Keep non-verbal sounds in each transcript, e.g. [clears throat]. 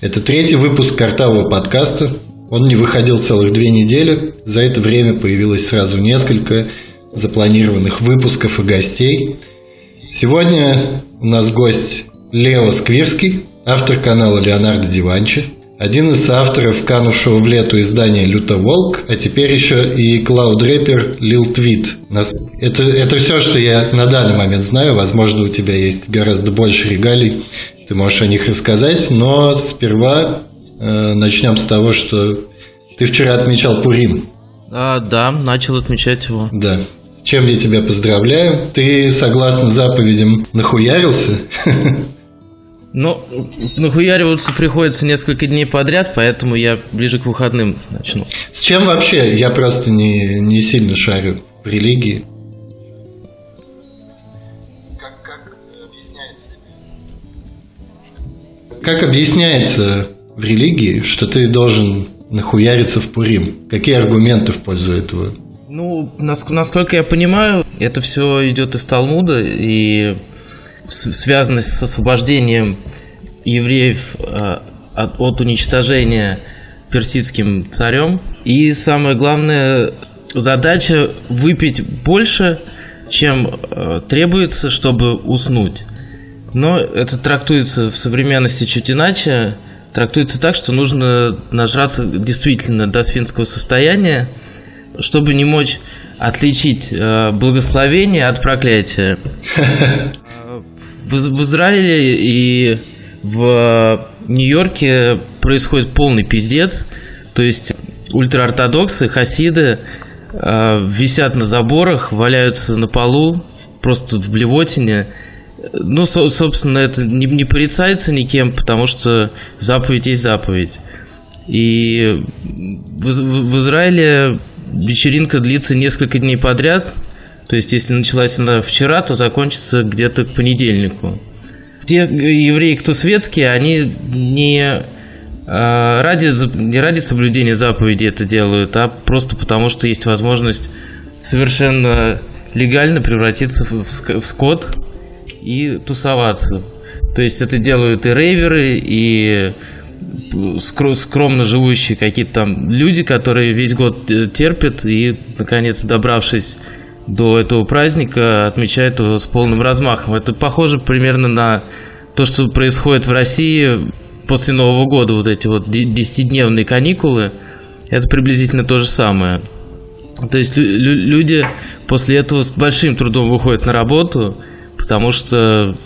Это третий выпуск картавого подкаста. Он не выходил целых две недели. За это время появилось сразу несколько запланированных выпусков и гостей. Сегодня у нас гость Лео Сквирский, автор канала Леонардо Диванчи, один из авторов канувшего в лету издания «Люто Волк», а теперь еще и клауд-рэпер Лил Твит. Это, это все, что я на данный момент знаю. Возможно, у тебя есть гораздо больше регалий ты можешь о них рассказать, но сперва э, начнем с того, что ты вчера отмечал Пурим. А, да, начал отмечать его. Да. С чем я тебя поздравляю. Ты, согласно заповедям, нахуярился? Ну, нахуяриваться приходится несколько дней подряд, поэтому я ближе к выходным начну. С чем вообще? Я просто не, не сильно шарю в религии. Как объясняется в религии, что ты должен нахуяриться в Пурим? Какие аргументы в пользу этого? Ну, насколько я понимаю, это все идет из Талмуда и связано с освобождением евреев э, от, уничтожения персидским царем. И самое главное, задача выпить больше, чем э, требуется, чтобы уснуть. Но это трактуется в современности чуть иначе. Трактуется так, что нужно нажраться действительно до свинского состояния, чтобы не мочь отличить э, благословение от проклятия. В, в Израиле и в Нью-Йорке происходит полный пиздец. То есть ультраортодоксы, хасиды э, висят на заборах, валяются на полу, просто в блевотине – ну, собственно, это не, не порицается никем, потому что заповедь есть заповедь. И в, в Израиле вечеринка длится несколько дней подряд. То есть, если началась она вчера, то закончится где-то к понедельнику. Те евреи, кто светские, они не а, ради, не ради соблюдения заповеди это делают, а просто потому, что есть возможность совершенно легально превратиться в, в скот, и тусоваться. То есть это делают и рейверы, и скромно живущие какие-то там люди, которые весь год э, терпят и, наконец, добравшись до этого праздника, отмечают его с полным размахом. Это похоже примерно на то, что происходит в России после Нового года, вот эти вот десятидневные каникулы. Это приблизительно то же самое. То есть люди после этого с большим трудом выходят на работу – потому что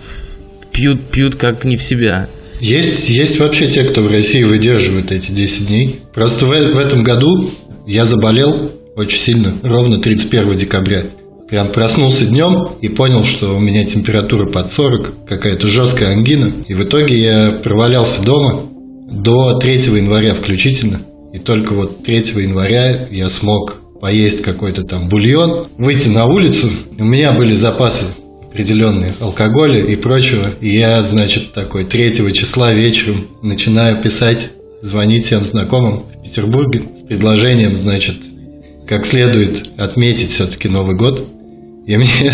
пьют, пьют как не в себя. Есть, есть вообще те, кто в России выдерживает эти 10 дней. Просто в, в этом году я заболел очень сильно, ровно 31 декабря. Прям проснулся днем и понял, что у меня температура под 40, какая-то жесткая ангина. И в итоге я провалялся дома до 3 января включительно. И только вот 3 января я смог поесть какой-то там бульон, выйти на улицу. У меня были запасы определенные алкоголя и прочего. И я, значит, такой 3 числа вечером начинаю писать, звонить всем знакомым в Петербурге с предложением, значит, как следует отметить все-таки Новый год. И мне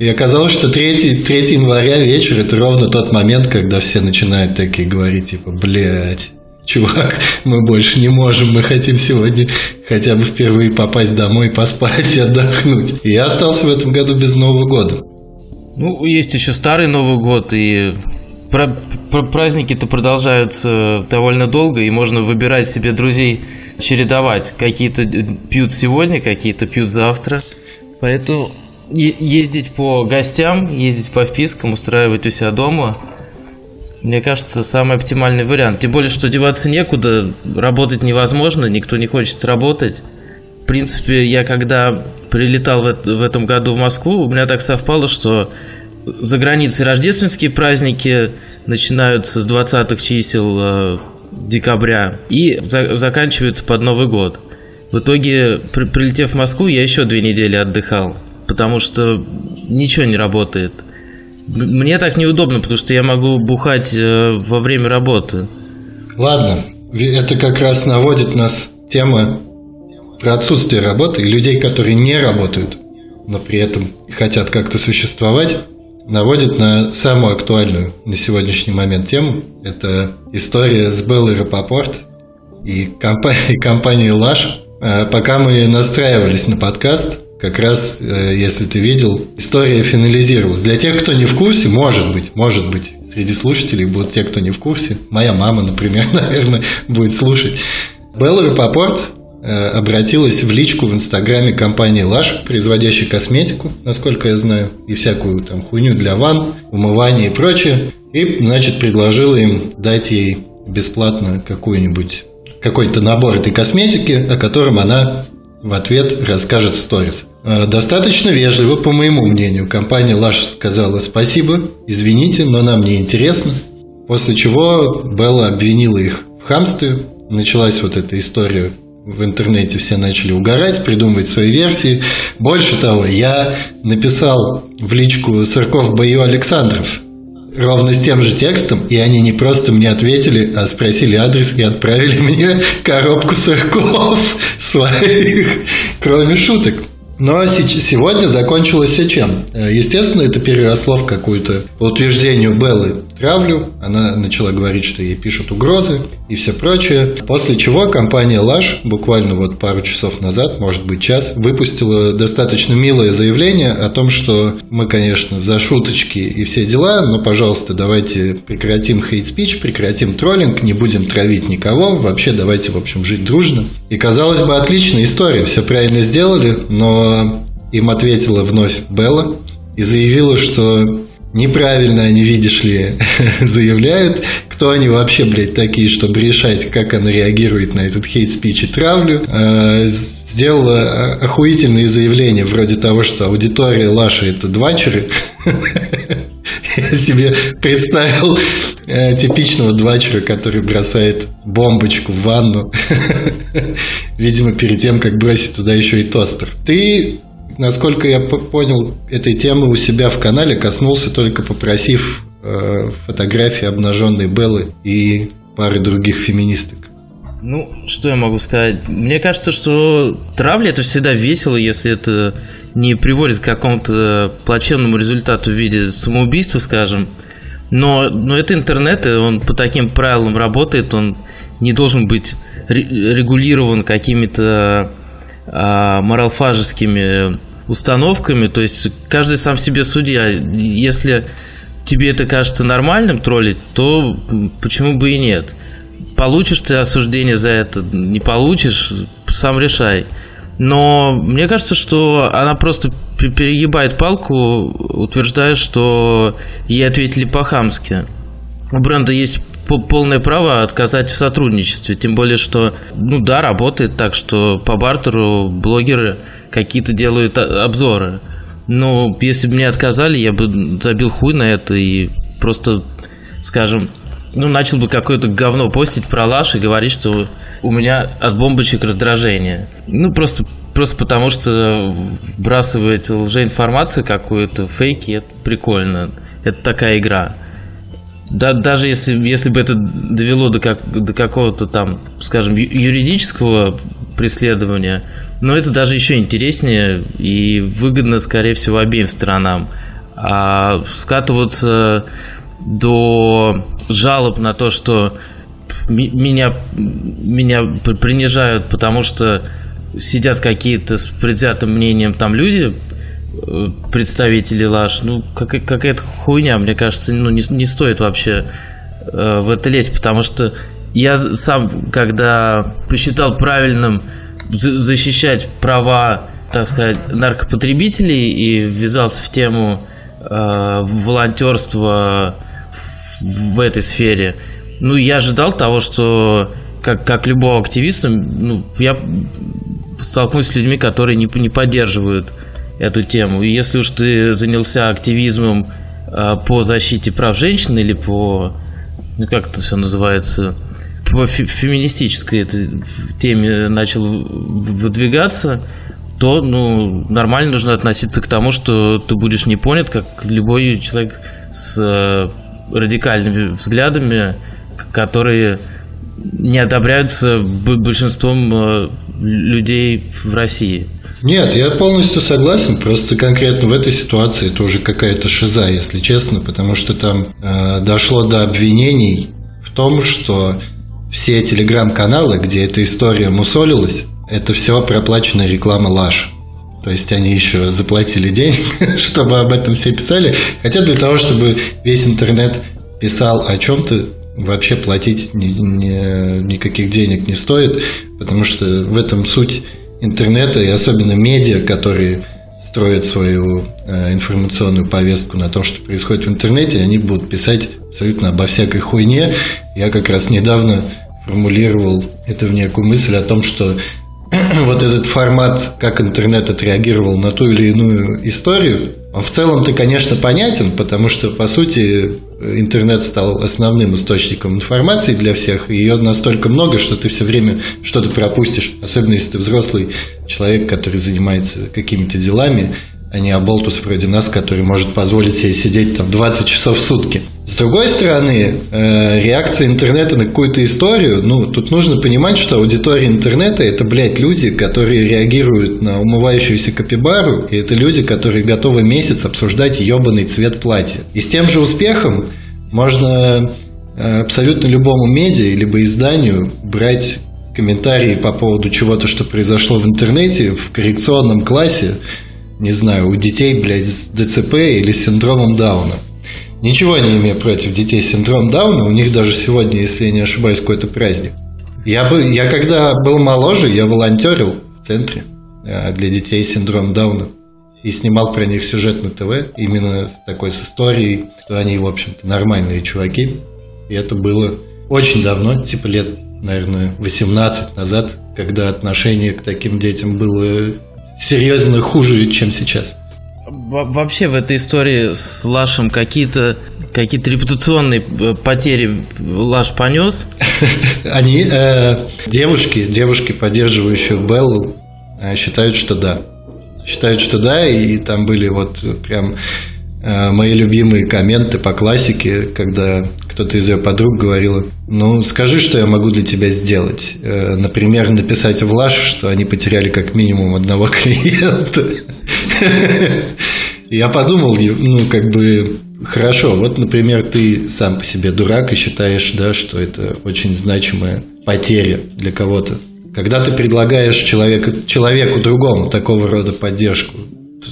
и оказалось, что 3, 3 января вечер – это ровно тот момент, когда все начинают такие говорить, типа, блядь, чувак, мы больше не можем, мы хотим сегодня хотя бы впервые попасть домой, поспать и отдохнуть. И я остался в этом году без Нового года. Ну, есть еще старый Новый год, и праздники-то продолжаются довольно долго, и можно выбирать себе друзей, чередовать. Какие-то пьют сегодня, какие-то пьют завтра. Поэтому ездить по гостям, ездить по впискам, устраивать у себя дома, мне кажется, самый оптимальный вариант. Тем более, что деваться некуда, работать невозможно, никто не хочет работать принципе, я когда прилетал в, в этом году в Москву, у меня так совпало, что за границей рождественские праздники начинаются с 20-х чисел э, декабря и за, заканчиваются под Новый год. В итоге, при, прилетев в Москву, я еще две недели отдыхал, потому что ничего не работает. Мне так неудобно, потому что я могу бухать э, во время работы. Ладно, это как раз наводит нас тема про отсутствие работы и людей, которые не работают, но при этом хотят как-то существовать. Наводит на самую актуальную на сегодняшний момент тему. Это история с Беллой Рапопорт [laughs] и компанией, компанией «Лаш». Пока мы настраивались на подкаст, как раз, э, если ты видел, история финализировалась. Для тех, кто не в курсе, может быть, может быть, среди слушателей будут те, кто не в курсе. Моя мама, например, [laughs] наверное, будет слушать. Белла Рапопорт обратилась в личку в инстаграме компании Lush, производящей косметику, насколько я знаю, и всякую там хуйню для ванн, умывания и прочее. И, значит, предложила им дать ей бесплатно какую-нибудь какой-то набор этой косметики, о котором она в ответ расскажет в сторис. Э, достаточно вежливо, по моему мнению, компания Lush сказала спасибо, извините, но нам не интересно. После чего Белла обвинила их в хамстве. Началась вот эта история в интернете все начали угорать, придумывать свои версии. Больше того, я написал в личку Сырков Бою Александров ровно с тем же текстом, и они не просто мне ответили, а спросили адрес и отправили [laughs] мне коробку сырков [laughs] своих, кроме шуток. Но сегодня закончилось все чем? Э, естественно, это переросло в какую-то, по утверждению Беллы, травлю. Она начала говорить, что ей пишут угрозы и все прочее. После чего компания Лаш буквально вот пару часов назад, может быть час, выпустила достаточно милое заявление о том, что мы, конечно, за шуточки и все дела, но, пожалуйста, давайте прекратим хейт-спич, прекратим троллинг, не будем травить никого, вообще давайте, в общем, жить дружно. И, казалось бы, отличная история, все правильно сделали, но им ответила вновь Белла и заявила, что неправильно они, видишь ли, [laughs] заявляют, кто они вообще, блядь, такие, чтобы решать, как она реагирует на этот хейт-спич и травлю. А, сделала охуительные заявления вроде того, что аудитория Лаши – это двачеры. [laughs] Я себе представил э, типичного двачера, который бросает бомбочку в ванну. [laughs] Видимо, перед тем, как бросить туда еще и тостер. Ты насколько я понял, этой темы у себя в канале коснулся только попросив э, фотографии обнаженной Беллы и пары других феминисток. Ну, что я могу сказать? Мне кажется, что травля это всегда весело, если это не приводит к какому-то плачевному результату в виде самоубийства, скажем. Но, но это интернет, и он по таким правилам работает, он не должен быть регулирован какими-то а, моралфажескими установками, то есть каждый сам себе судья. Если тебе это кажется нормальным троллить, то почему бы и нет? Получишь ты осуждение за это, не получишь, сам решай. Но мне кажется, что она просто перегибает палку, утверждая, что ей ответили по-хамски. У бренда есть полное право отказать в сотрудничестве. Тем более, что, ну да, работает так, что по бартеру блогеры какие-то делают обзоры. Но если бы мне отказали, я бы забил хуй на это и просто, скажем, ну, начал бы какое-то говно постить про Лаш и говорить, что у меня от бомбочек раздражение. Ну, просто, просто потому что вбрасывать лжеинформацию какую-то, фейки, это прикольно. Это такая игра. Да, даже если, если бы это довело до, как, до какого-то там, скажем, юридического преследования, но это даже еще интереснее и выгодно, скорее всего, обеим сторонам. А скатываться до жалоб на то, что меня, меня принижают, потому что сидят какие-то с предвзятым мнением там люди, представители Лаш, ну, как, какая-то хуйня, мне кажется, ну, не, не стоит вообще э, в это лезть, потому что я сам, когда посчитал правильным защищать права, так сказать, наркопотребителей и ввязался в тему э, волонтерства в этой сфере. Ну, я ожидал того, что как, как любого активиста, ну, я столкнусь с людьми, которые не, не поддерживают эту тему. И если уж ты занялся активизмом э, по защите прав женщин или по, ну, как это все называется, по феминистической этой теме начал выдвигаться, то ну, нормально нужно относиться к тому, что ты будешь не понят, как любой человек с э, радикальными взглядами, которые не одобряются большинством э, людей в России. Нет, я полностью согласен. Просто конкретно в этой ситуации это уже какая-то шиза, если честно, потому что там э, дошло до обвинений в том, что все телеграм-каналы, где эта история мусолилась, это все проплаченная реклама Лаш. То есть они еще заплатили денег, [laughs] чтобы об этом все писали. Хотя для того, чтобы весь интернет писал о чем-то, вообще платить ни, ни, никаких денег не стоит, потому что в этом суть интернета и особенно медиа, которые строят свою э, информационную повестку на том, что происходит в интернете, они будут писать абсолютно обо всякой хуйне. Я как раз недавно формулировал эту некую мысль о том, что [clears throat] вот этот формат, как интернет отреагировал на ту или иную историю, он в целом-то, конечно, понятен, потому что, по сути, интернет стал основным источником информации для всех, и ее настолько много, что ты все время что-то пропустишь, особенно если ты взрослый человек, который занимается какими-то делами, а не оболтус вроде нас, который может позволить себе сидеть там 20 часов в сутки. С другой стороны, э, реакция интернета на какую-то историю, ну, тут нужно понимать, что аудитория интернета – это, блядь, люди, которые реагируют на умывающуюся капибару, и это люди, которые готовы месяц обсуждать ебаный цвет платья. И с тем же успехом можно э, абсолютно любому медиа либо изданию брать комментарии по поводу чего-то, что произошло в интернете, в коррекционном классе, не знаю, у детей, блядь, с ДЦП или синдромом Дауна. Ничего не имею против детей с синдромом Дауна. У них даже сегодня, если я не ошибаюсь, какой-то праздник. Я, бы, я когда был моложе, я волонтерил в центре э, для детей с синдромом Дауна. И снимал про них сюжет на ТВ, именно с такой с историей, что они, в общем-то, нормальные чуваки. И это было очень давно, типа лет, наверное, 18 назад, когда отношение к таким детям было серьезно хуже, чем сейчас. Вообще в этой истории с Лашем какие-то какие-то репутационные э, потери Лаш понес? [laughs] Они, э, девушки, девушки, поддерживающие Беллу, э, считают, что да. Считают, что да, и там были вот прям мои любимые комменты по классике, когда кто-то из ее подруг говорил, ну, скажи, что я могу для тебя сделать. Э, например, написать в Лаш, что они потеряли как минимум одного [laughs] клиента. Я подумал, ну, как бы, хорошо, вот, например, ты сам по себе дурак и считаешь, да, что это очень значимая потеря для кого-то. Когда ты предлагаешь человеку, человеку другому такого рода поддержку,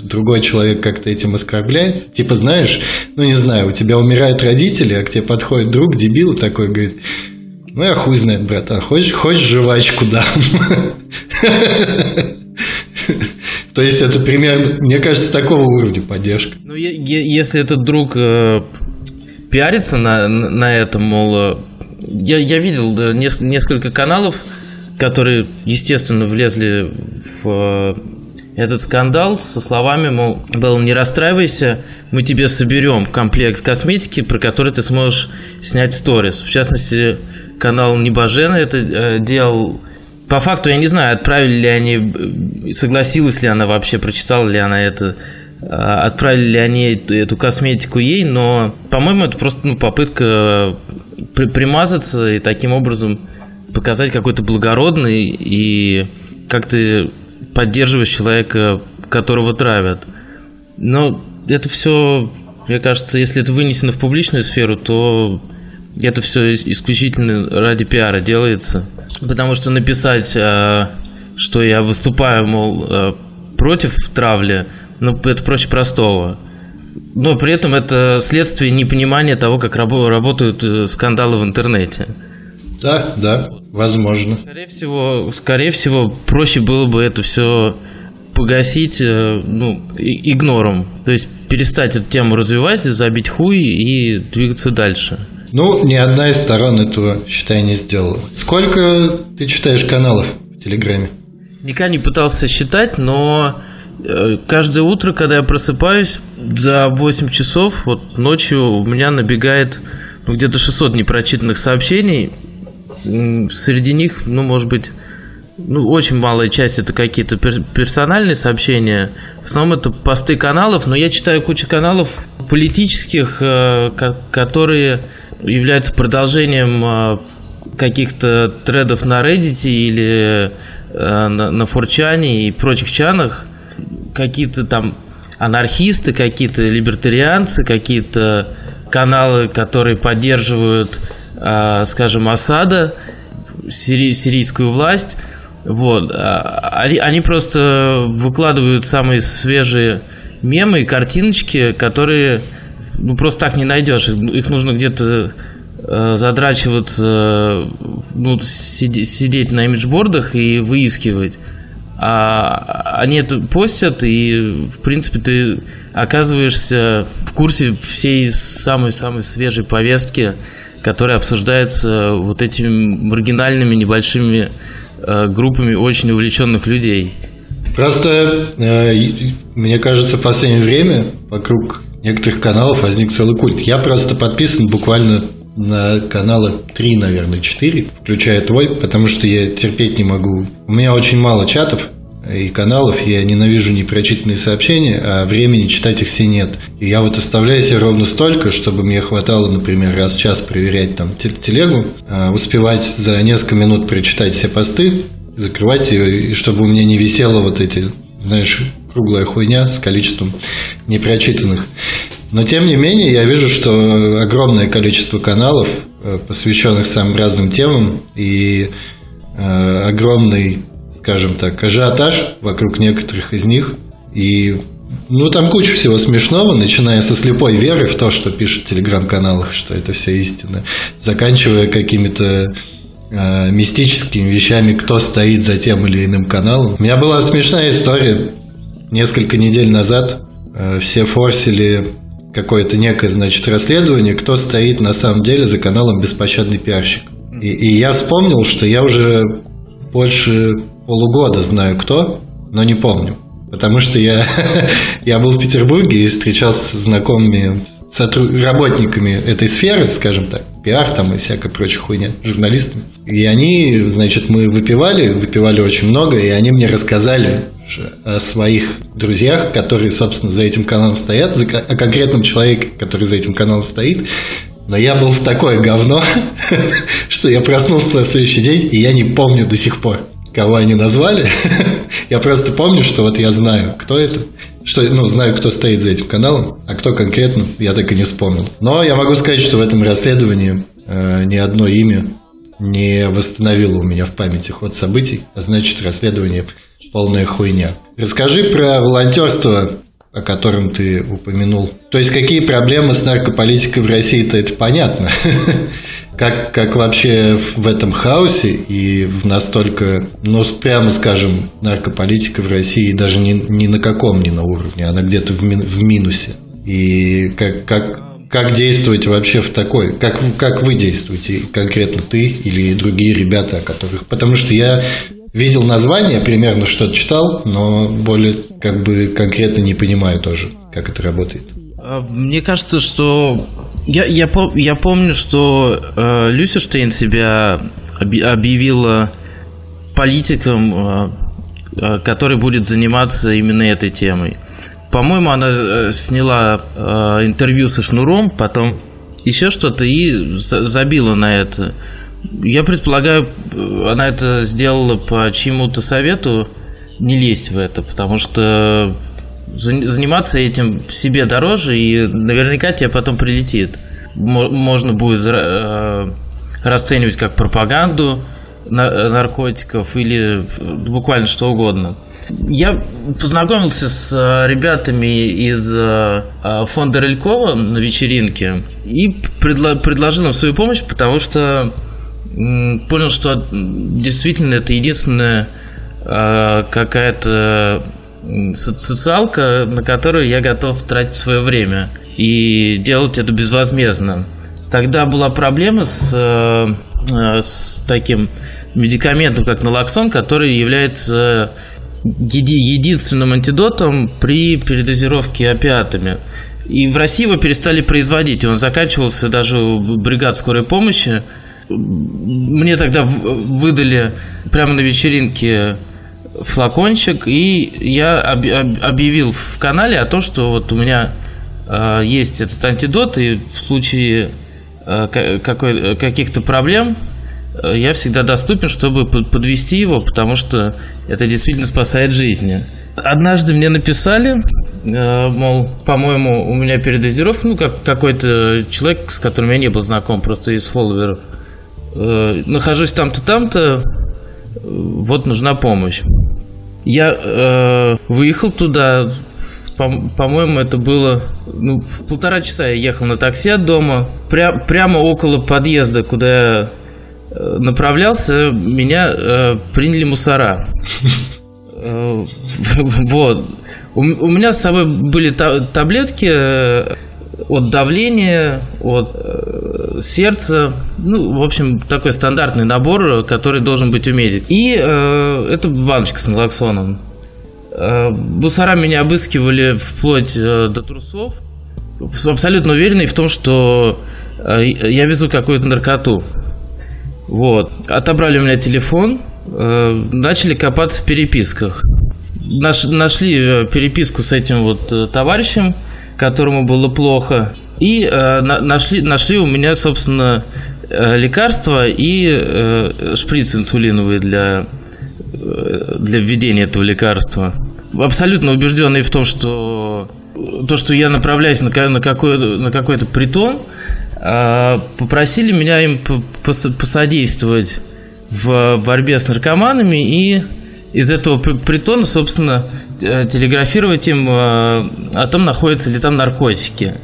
другой человек как-то этим оскорбляется. Типа, знаешь, ну не знаю, у тебя умирают родители, а к тебе подходит друг, дебил такой, говорит, ну я хуй знает, братан, хочешь, хочешь жвачку дам? [laughs] То есть это примерно, мне кажется, такого уровня поддержка. Ну, если этот друг э, пиарится на, на этом, мол, э, я, я видел несколько каналов, которые, естественно, влезли в этот скандал со словами, мол, был не расстраивайся, мы тебе соберем комплект косметики, про который ты сможешь снять сторис. В частности, канал Небожена это э, делал. По факту я не знаю, отправили ли они, согласилась ли она вообще, прочитала ли она это, э, отправили ли они эту косметику ей, но, по-моему, это просто ну, попытка при примазаться и таким образом показать какой-то благородный и как ты поддерживаешь человека, которого травят. Но это все, мне кажется, если это вынесено в публичную сферу, то это все исключительно ради пиара делается. Потому что написать, а, что я выступаю, мол, а, против травли, ну, это проще простого. Но при этом это следствие непонимания того, как работают э, скандалы в интернете. Да, да, возможно. Скорее всего, скорее всего, проще было бы это все погасить, э, ну, игнором. То есть перестать эту тему развивать, забить хуй и двигаться дальше. Ну, ни одна из сторон этого, считай, не сделала. Сколько ты читаешь каналов в Телеграме? Никогда не пытался считать, но э, каждое утро, когда я просыпаюсь, за 8 часов, вот ночью у меня набегает ну, где-то 600 непрочитанных сообщений, Среди них, ну, может быть, ну, очень малая часть это какие-то пер- персональные сообщения. В основном это посты каналов, но я читаю кучу каналов политических, э, которые являются продолжением э, каких-то тредов на Reddit или на, на Форчане и прочих чанах какие-то там анархисты, какие-то либертарианцы, какие-то каналы, которые поддерживают, скажем, Асада, сири- сирийскую власть. Вот. Они, они просто выкладывают самые свежие мемы и картиночки, которые ну, просто так не найдешь. Их нужно где-то э, задрачиваться, ну, сидеть на имиджбордах и выискивать. А они это постят, и, в принципе, ты оказываешься в курсе всей самой-самой свежей повестки, которая обсуждается вот этими маргинальными небольшими э, группами очень увлеченных людей. Просто, э, мне кажется, в последнее время вокруг некоторых каналов возник целый культ. Я просто подписан буквально на каналы 3, наверное, 4, включая твой, потому что я терпеть не могу. У меня очень мало чатов и каналов, я ненавижу непрочитанные сообщения, а времени читать их все нет. И я вот оставляю себе ровно столько, чтобы мне хватало, например, раз в час проверять там телегу, а, успевать за несколько минут прочитать все посты, закрывать ее, и чтобы у меня не висело вот эти, знаешь, круглая хуйня с количеством непрочитанных. Но тем не менее, я вижу, что огромное количество каналов, э, посвященных самым разным темам, и э, огромный, скажем так, ажиотаж вокруг некоторых из них. И ну, там куча всего смешного, начиная со слепой веры в то, что пишут в телеграм-каналах, что это все истина, заканчивая какими-то э, мистическими вещами, кто стоит за тем или иным каналом. У меня была смешная история несколько недель назад э, все форсили какое-то некое, значит, расследование, кто стоит на самом деле за каналом «Беспощадный пиарщик». И, и я вспомнил, что я уже больше полугода знаю кто, но не помню. Потому что я, [laughs] я был в Петербурге и встречался с знакомыми сотруд... работниками этой сферы, скажем так, пиар там и всякая прочая хуйня, журналистами. И они, значит, мы выпивали, выпивали очень много, и они мне рассказали о своих друзьях, которые, собственно, за этим каналом стоят, о конкретном человеке, который за этим каналом стоит. Но я был в такое говно, [laughs] что я проснулся на следующий день, и я не помню до сих пор, кого они назвали. [laughs] я просто помню, что вот я знаю, кто это, что, ну, знаю, кто стоит за этим каналом, а кто конкретно, я так и не вспомнил. Но я могу сказать, что в этом расследовании э, ни одно имя не восстановило у меня в памяти ход событий, а значит, расследование полная хуйня. Расскажи про волонтерство, о котором ты упомянул. То есть, какие проблемы с наркополитикой в России-то это понятно. [laughs] Как, как вообще в этом хаосе и в настолько, ну, прямо скажем, наркополитика в России даже ни, ни на каком не на уровне, она где-то в, в минусе. И как, как, как действовать вообще в такой? Как, как вы действуете, конкретно ты или другие ребята, о которых... Потому что я видел название, примерно что-то читал, но более как бы конкретно не понимаю тоже, как это работает. А, мне кажется, что я, я, я помню, что э, Люсерштейн себя объявила политиком, э, э, который будет заниматься именно этой темой. По-моему, она э, сняла э, интервью со Шнуром, потом еще что-то и забила на это. Я предполагаю, она это сделала по чьему-то совету не лезть в это, потому что заниматься этим себе дороже, и наверняка тебе потом прилетит. Можно будет э, расценивать как пропаганду наркотиков или буквально что угодно. Я познакомился с э, ребятами из э, фонда Рылькова на вечеринке и предло- предложил им свою помощь, потому что понял, что действительно это единственная какая-то социалка, на которую я готов тратить свое время и делать это безвозмездно. Тогда была проблема с, э, э, с таким медикаментом, как налоксон, который является единственным антидотом при передозировке опиатами. И в России его перестали производить. Он заканчивался даже у бригад скорой помощи мне тогда выдали прямо на вечеринке флакончик, и я объявил в канале о том, что вот у меня э, есть этот антидот, и в случае э, каких-то проблем я всегда доступен, чтобы подвести его, потому что это действительно спасает жизни. Однажды мне написали, э, мол, по-моему, у меня передозировка, ну, как какой-то человек, с которым я не был знаком, просто из фолловеров. Э, нахожусь там-то, там-то, вот нужна помощь. Я э, выехал туда, по-моему, это было ну, полтора часа я ехал на такси от дома. Пря прямо около подъезда, куда я э, направлялся, меня э, приняли мусора. Э, [laughs] вот. У, меня с собой были та таблетки э, от давления, от э, сердца, ну, в общем, такой стандартный набор, который должен быть у медик. И э, это баночка с налоксоном. Э, Бусара меня обыскивали вплоть э, до трусов, абсолютно уверенный в том, что э, я везу какую-то наркоту. Вот. Отобрали у меня телефон, начали копаться в переписках. Наш, нашли переписку с этим вот товарищем, которому было плохо. И э, нашли, нашли у меня, собственно, лекарства и э, шприц инсулиновый для, для введения этого лекарства абсолютно убежденный в том, что то, что я направляюсь на, на, какой, на какой-то притон, а, попросили меня им посодействовать в борьбе с наркоманами и из этого притона, собственно, телеграфировать им а, о том, находятся ли там наркотики.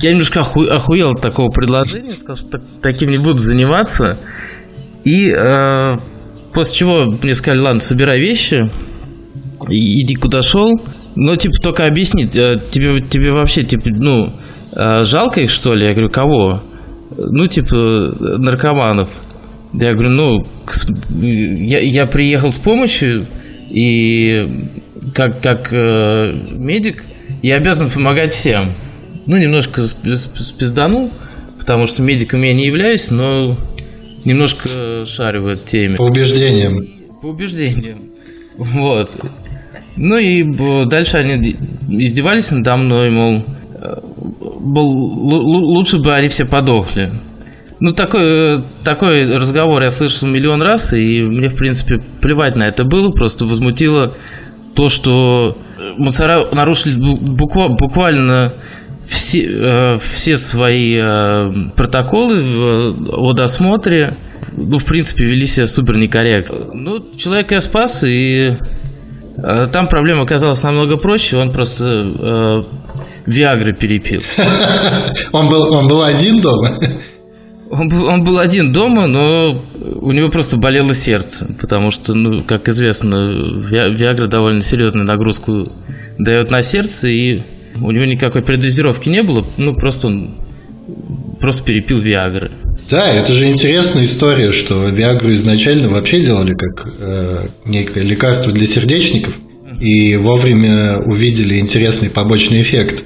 Я немножко оху, охуел от такого предложения, сказал, что так, таким не буду заниматься. И э, после чего мне сказали, ладно, собирай вещи, иди куда шел. Ну, типа, только объяснить, э, тебе, тебе вообще, типа, ну, э, жалко их, что ли? Я говорю, кого? Ну, типа, наркоманов. Я говорю, ну, я, я приехал с помощью, и как, как э, медик я обязан помогать всем. Ну, немножко спизданул, потому что медиком я не являюсь, но немножко шарю в этой теме. По убеждениям. По убеждениям. Вот. Ну и дальше они издевались надо мной, мол, э, лучше бы они все подохли. Ну, такой, такой разговор я слышал миллион раз, и мне, в принципе, плевать на это было, просто возмутило то, что мусора нарушили буквально все, э, все свои э, протоколы о досмотре, ну, в принципе, вели себя супер некорректно. Ну, человека я спас, и Э, там проблема оказалась намного проще, он просто э, Виагры перепил. [laughs] Он был, он был один дома? Он был, он был один дома, но у него просто болело сердце, потому что, ну, как известно, Виагра довольно серьезную нагрузку дает на сердце, и у него никакой предозировки не было, ну, просто он просто перепил Виагры. Да, это же интересная история, что Виагру изначально вообще делали как э, некое лекарство для сердечников, и вовремя увидели интересный побочный эффект,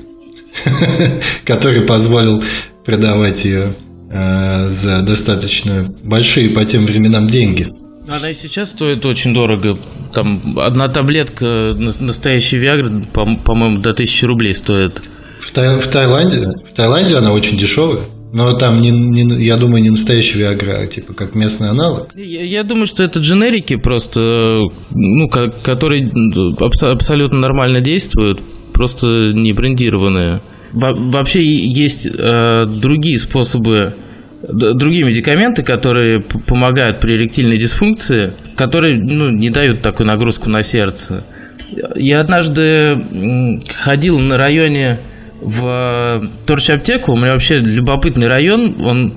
[laughs] который позволил продавать ее э, за достаточно большие по тем временам деньги. Она и сейчас стоит очень дорого. Там одна таблетка настоящей Виагры, по-моему, до 1000 рублей стоит. В, Тай- в Таиланде? В Таиланде она очень дешевая. Но там, не, не, я думаю, не настоящий Виагра, а типа как местный аналог. Я, я думаю, что это дженерики просто, ну, как, которые абсолютно нормально действуют, просто не брендированные. Во, вообще есть э, другие способы, другие медикаменты, которые помогают при эректильной дисфункции, которые ну, не дают такую нагрузку на сердце. Я однажды ходил на районе в торч-аптеку. У меня вообще любопытный район. Он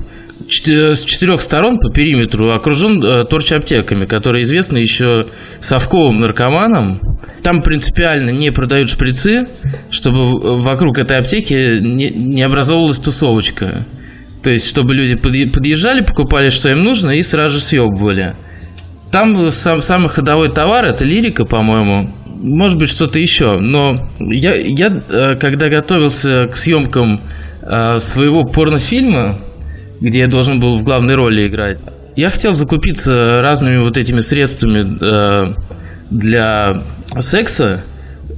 с четырех сторон по периметру окружен э, торч-аптеками, которые известны еще совковым наркоманам. Там принципиально не продают шприцы, чтобы вокруг этой аптеки не, образовалась тусовочка. То есть, чтобы люди подъезжали, покупали, что им нужно, и сразу же съебывали. Там сам, самый ходовой товар – это лирика, по-моему может быть, что-то еще. Но я, я э, когда готовился к съемкам э, своего порнофильма, где я должен был в главной роли играть, я хотел закупиться разными вот этими средствами э, для секса.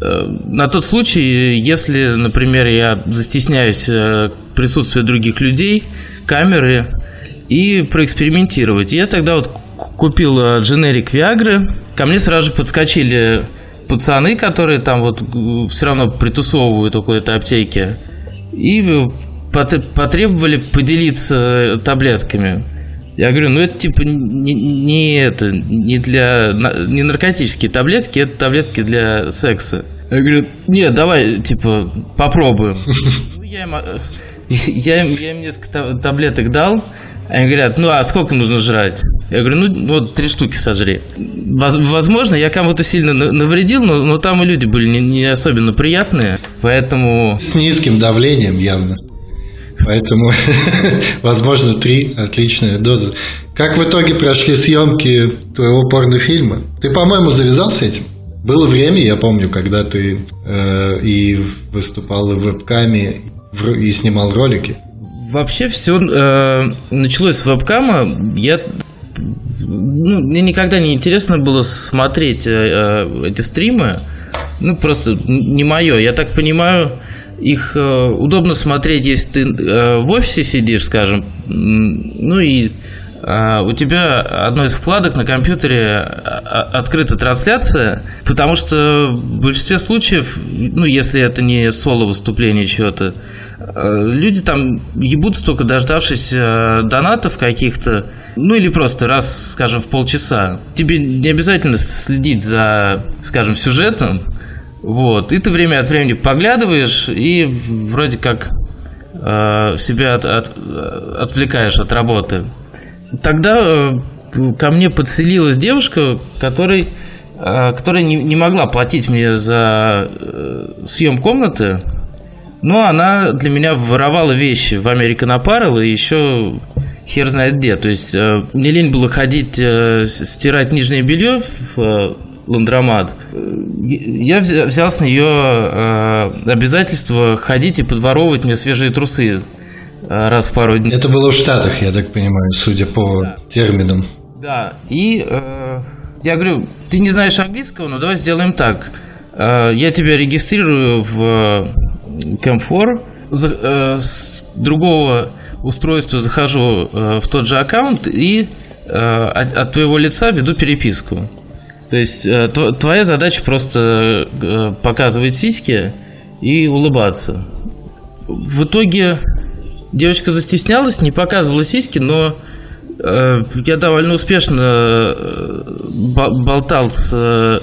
На тот случай, если, например, я застесняюсь присутствия других людей, камеры, и проэкспериментировать. Я тогда вот купил э, дженерик Виагры. Ко мне сразу же подскочили пацаны, которые там вот э, все равно притусовывают около этой аптеки. И потребовали поделиться таблетками. Я говорю, ну это типа не, не это, не для не наркотические таблетки, это таблетки для секса. Я говорю, нет, давай, типа, попробуем. Ну, я им, э, [laughs] я им, я им несколько таблеток дал, они говорят, ну а сколько нужно жрать? Я говорю, ну вот три штуки сожри. Возможно, я кому-то сильно навредил, но, но там и люди были не, не особенно приятные, поэтому... С низким давлением явно. Поэтому, [laughs] возможно, три отличные дозы. Как в итоге прошли съемки твоего порнофильма? Ты, по-моему, завязал с этим? Было время, я помню, когда ты э, и выступал в вебкаме, и снимал ролики. Вообще все э, началось с вебкама. Я ну, мне никогда не интересно было смотреть э, э, эти стримы. Ну, просто не мое. Я так понимаю, их э, удобно смотреть, если ты э, в офисе сидишь, скажем, ну и э, у тебя одной из вкладок на компьютере открыта трансляция, потому что в большинстве случаев, ну, если это не соло-выступление чего-то, люди там ебутся только дождавшись донатов каких-то, ну или просто раз, скажем, в полчаса. Тебе не обязательно следить за, скажем, сюжетом, вот. И ты время от времени поглядываешь и вроде как э, себя от, от, отвлекаешь от работы. Тогда э, ко мне подселилась девушка, которой, э, которая не, не могла платить мне за э, съем комнаты, но она для меня воровала вещи в American Apparel и еще хер знает где. То есть э, мне лень было ходить э, стирать нижнее белье в ландромат. Я взял с нее э, обязательство ходить и подворовывать мне свежие трусы э, раз в пару дней. Это было в Штатах, я так понимаю, судя по да. терминам. Да, и э, я говорю, ты не знаешь английского, но давай сделаем так. Э, я тебя регистрирую в Camfor, э, с другого устройства захожу э, в тот же аккаунт и э, от твоего лица веду переписку. То есть э, твоя задача просто э, показывать сиськи и улыбаться. В итоге девочка застеснялась, не показывала сиськи, но э, я довольно успешно болтал с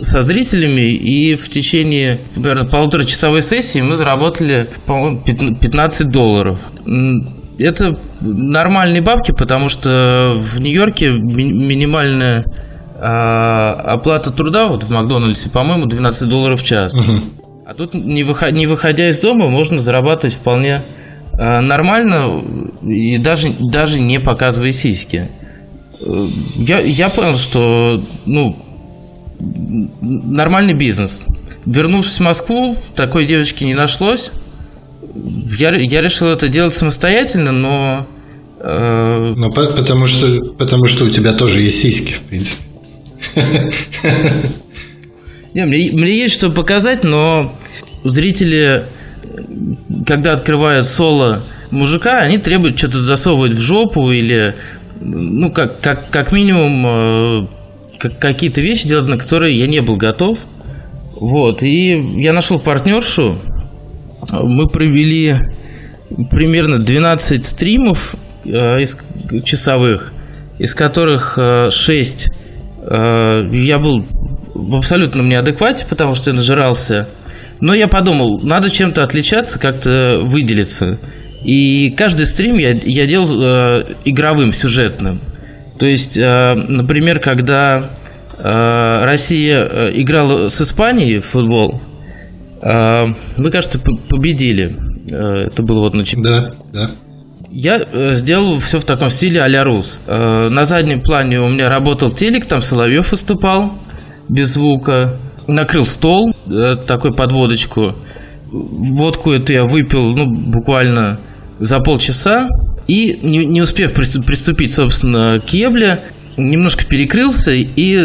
со зрителями, и в течение, наверное, полуторачасовой сессии мы заработали, по-моему, 15 долларов. Это нормальные бабки, потому что в Нью-Йорке минимальная а, оплата труда вот в Макдональдсе, по-моему, 12 долларов в час. Угу. А тут, не, выходя, не выходя из дома, можно зарабатывать вполне а, нормально и даже, даже не показывая сиськи. Э, я, я понял, что ну, нормальный бизнес. Вернувшись в Москву, такой девочки не нашлось. Я, я решил это делать самостоятельно, но... Э... Ну, потому что, потому что у тебя тоже есть сиськи, в принципе. Не, мне, мне есть что показать, но зрители, когда открывают соло мужика, они требуют что-то засовывать в жопу или, ну, как, как, как минимум, э, как, какие-то вещи делать, на которые я не был готов. Вот, и я нашел партнершу. Мы провели примерно 12 стримов э, из, часовых, из которых э, 6 Э, я был в абсолютном неадеквате, потому что я нажирался. Но я подумал, надо чем-то отличаться, как-то выделиться. И каждый стрим я, я делал э, игровым, сюжетным. То есть, э, например, когда э, Россия э, играла с Испанией в футбол, э, мы, кажется, победили. Э, это было вот на Да, да. Я э, сделал все в таком стиле а-ля Рус. Э, на заднем плане у меня работал телек, там Соловьев выступал без звука. Накрыл стол, э, такой подводочку. Водку эту я выпил, ну, буквально за полчаса. И не, не успев приступить, собственно, к ебле, немножко перекрылся и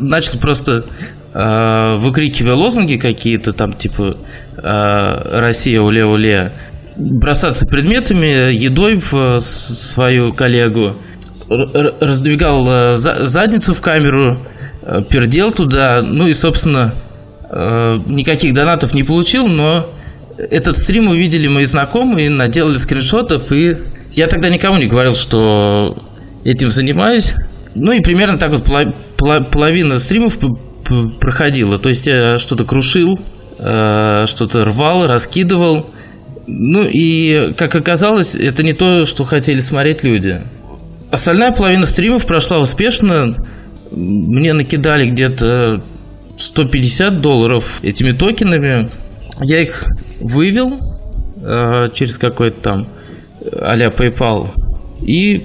начал просто выкрикивая лозунги какие-то там, типа «Россия, уле-уле», бросаться предметами, едой в свою коллегу, раздвигал э, задницу в камеру, э, пердел туда, ну и, собственно, э, никаких донатов не получил, но этот стрим увидели мои знакомые, наделали скриншотов, и я тогда никому не говорил, что этим занимаюсь. Ну и примерно так вот половина стримов проходила. То есть я что-то крушил, что-то рвал, раскидывал. Ну и, как оказалось, это не то, что хотели смотреть люди. Остальная половина стримов прошла успешно. Мне накидали где-то 150 долларов этими токенами. Я их вывел э, через какой-то там а PayPal. И э,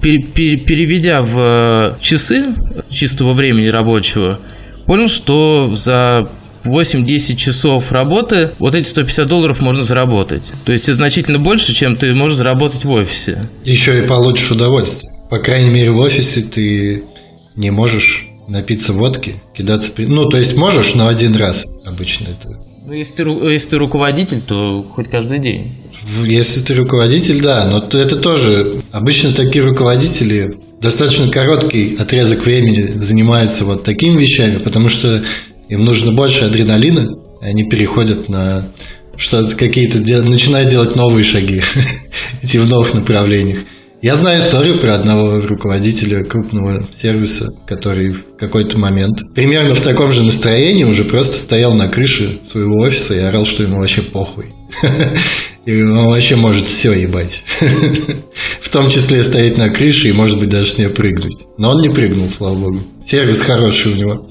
переведя в часы чистого времени рабочего, понял, что за 8-10 часов работы, вот эти 150 долларов можно заработать. То есть это значительно больше, чем ты можешь заработать в офисе. Еще и получишь удовольствие. По крайней мере, в офисе ты не можешь напиться водки, кидаться... Ну, то есть можешь, но один раз обычно это. Ну, если ты, если ты руководитель, то хоть каждый день. Если ты руководитель, да, но это тоже... Обычно такие руководители достаточно короткий отрезок времени занимаются вот такими вещами, потому что им нужно больше адреналина, и они переходят на что-то какие-то, начинают делать новые шаги, [laughs] идти в новых направлениях. Я знаю историю про одного руководителя крупного сервиса, который в какой-то момент примерно в таком же настроении уже просто стоял на крыше своего офиса и орал, что ему вообще похуй. [laughs] И он вообще может все ебать. [laughs] В том числе стоять на крыше и, может быть, даже с нее прыгнуть. Но он не прыгнул, слава богу. Сервис хороший у него.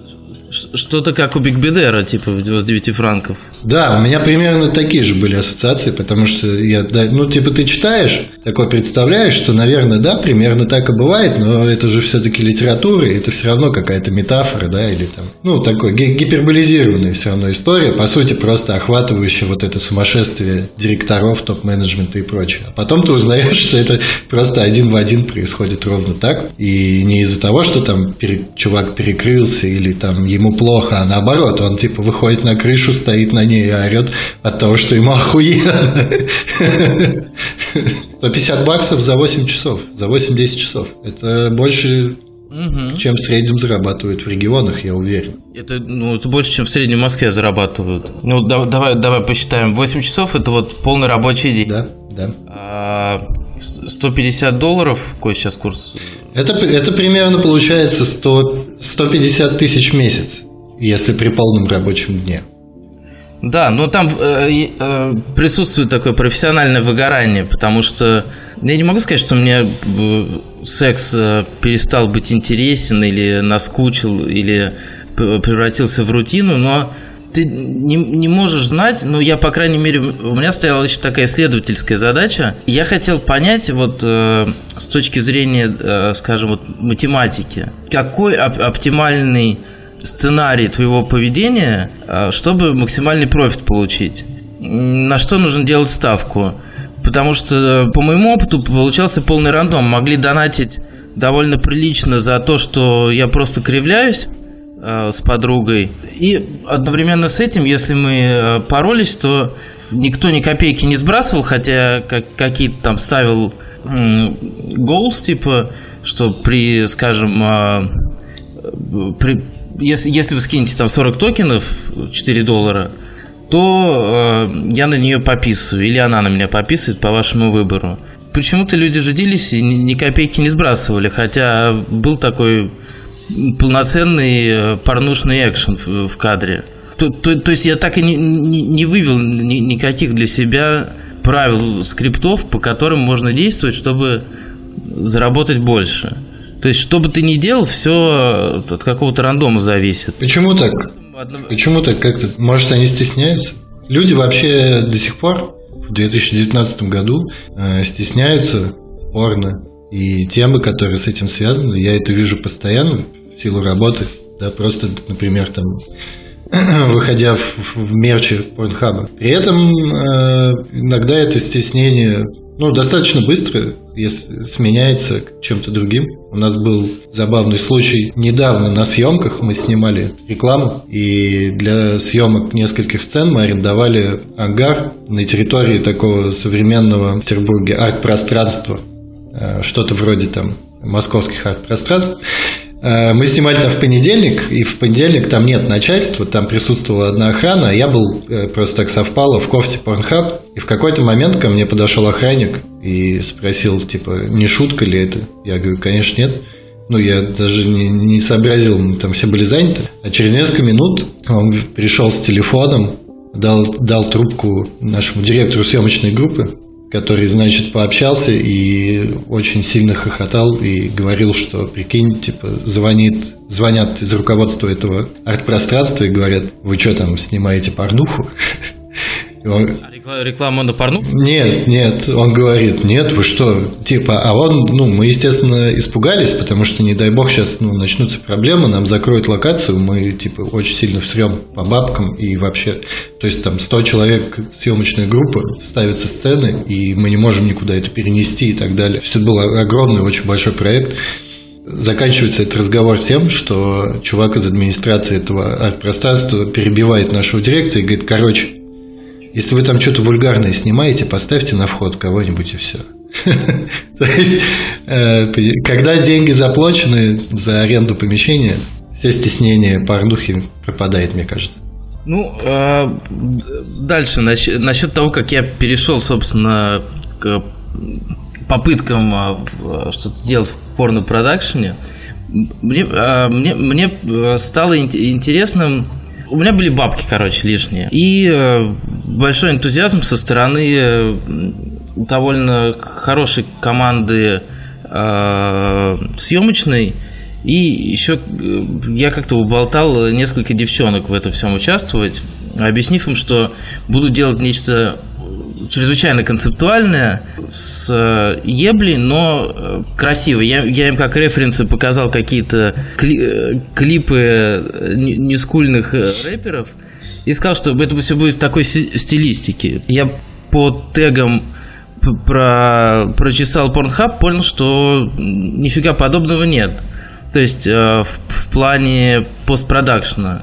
Что-то как у Биг Бедера, типа с 9 франков. Да, у меня примерно такие же были ассоциации, потому что я, ну, типа, ты читаешь, такое представляешь, что, наверное, да, примерно так и бывает, но это же все-таки литература, и это все равно какая-то метафора, да, или там, ну, такой гиперболизированная все равно история, по сути, просто охватывающая вот это сумасшествие директоров, топ-менеджмента и прочее. А потом ты узнаешь, что это просто один в один происходит ровно так, и не из-за того, что там чувак перекрылся или там ему плохо, а наоборот, он типа выходит на крышу, стоит на ней и орет от того, что ему [laughs] охуенно. [laughs] 150 баксов за 8 часов, за 8-10 часов. Это больше Угу. Чем в среднем зарабатывают в регионах, я уверен. Это, ну, это больше, чем в среднем в Москве зарабатывают. Ну, да, давай, давай посчитаем. 8 часов это вот полный рабочий день. Да, да. А, 150 долларов, какой сейчас курс? Это, это примерно получается 100, 150 тысяч в месяц, если при полном рабочем дне. Да, но там э, э, присутствует такое профессиональное выгорание, потому что я не могу сказать, что мне э, секс э, перестал быть интересен или наскучил, или превратился в рутину, но ты не, не можешь знать, но я, по крайней мере, у меня стояла еще такая исследовательская задача. Я хотел понять, вот э, с точки зрения, э, скажем, вот математики, какой оп- оптимальный сценарий твоего поведения, э, чтобы максимальный профит получить. На что нужно делать ставку? Потому что, э, по моему опыту, получался полный рандом. Могли донатить довольно прилично за то, что я просто кривляюсь с подругой. И одновременно с этим, если мы э, поролись, то никто ни копейки не сбрасывал, хотя как, какие-то там ставил голс, типа, что при, скажем, э, при, если, если вы скинете там 40 токенов, 4 доллара, то э, я на нее пописываю, или она на меня пописывает по вашему выбору. Почему-то люди жадились и ни, ни копейки не сбрасывали, хотя был такой полноценный э, порнушный экшен в, в кадре. То, то, то есть я так и не, не, не вывел ни, никаких для себя правил скриптов, по которым можно действовать, чтобы заработать больше. То есть, что бы ты ни делал, все от какого-то рандома зависит. Почему так? Почему так как-то? Может, они стесняются? Люди вообще до сих пор в 2019 году э, стесняются порно и темы, которые с этим связаны. Я это вижу постоянно силу работы. Да, просто, например, там [clears throat] выходя в, в мерче порнхаба. При этом э, иногда это стеснение ну, достаточно быстро если сменяется чем-то другим. У нас был забавный случай. Недавно на съемках мы снимали рекламу, и для съемок нескольких сцен мы арендовали ангар на территории такого современного в Петербурге арт-пространства. Э, что-то вроде там московских арт-пространств. Э, мы снимали там в понедельник, и в понедельник там нет начальства, там присутствовала одна охрана, а я был, э, просто так совпало, в кофте Pornhub, и в какой-то момент ко мне подошел охранник и спросил, типа, не шутка ли это? Я говорю, конечно, нет. Ну, я даже не, не сообразил, мы там все были заняты. А через несколько минут он пришел с телефоном, дал, дал трубку нашему директору съемочной группы, который, значит, пообщался и очень сильно хохотал и говорил, что, прикинь, типа, звонит, звонят из руководства этого арт-пространства и говорят, вы что там, снимаете порнуху? [laughs] Он... А реклама на порну? Нет, нет, он говорит, нет, вы что, типа, а он, ну, мы, естественно, испугались, потому что, не дай бог, сейчас, ну, начнутся проблемы, нам закроют локацию, мы, типа, очень сильно всрем по бабкам и вообще, то есть, там, 100 человек съемочная группа, ставятся сцены, и мы не можем никуда это перенести и так далее. Есть, это был огромный, очень большой проект, Заканчивается этот разговор тем, что чувак из администрации этого арт-пространства перебивает нашего директора и говорит, короче, если вы там что-то вульгарное снимаете, поставьте на вход кого-нибудь и все. [laughs] То есть, э, когда деньги заплачены за аренду помещения, все стеснение порнухи пропадает, мне кажется. Ну, а, дальше, насчет того, как я перешел, собственно, к попыткам а, что-то делать в порно-продакшене, мне, мне, мне стало интересным у меня были бабки, короче, лишние. И э, большой энтузиазм со стороны э, довольно хорошей команды э, съемочной. И еще э, я как-то уболтал несколько девчонок в этом всем участвовать, объяснив им, что буду делать нечто чрезвычайно концептуальная, с э, еблей, но красиво. Я, я им как референсы показал какие-то кли, клипы нескульных рэперов и сказал, что это все будет в такой стилистике. Я по тегам про, прочесал Pornhub, понял, что нифига подобного нет. То есть в, в плане постпродакшена.